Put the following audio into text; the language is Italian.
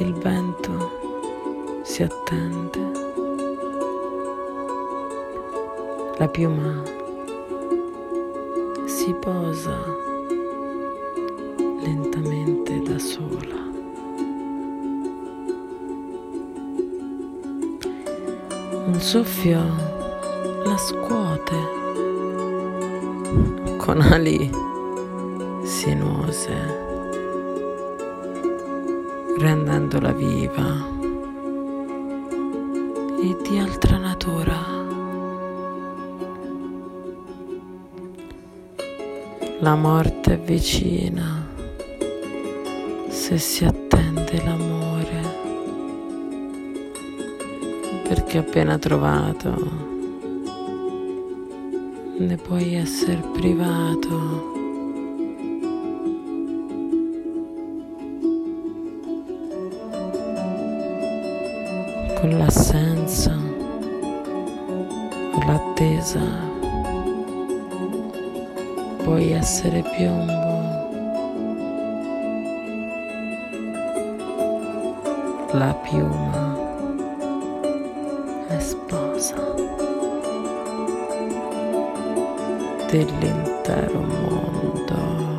il vento si attende, la piuma si posa lentamente da sola. Un soffio la scuote con ali sinuose, rendendola viva e di altra natura. La morte è vicina se si attende l'amore, perché appena trovato ne puoi essere privato. Con l'assenza, l'attesa, puoi essere piombo. La piuma è sposa dell'intero mondo.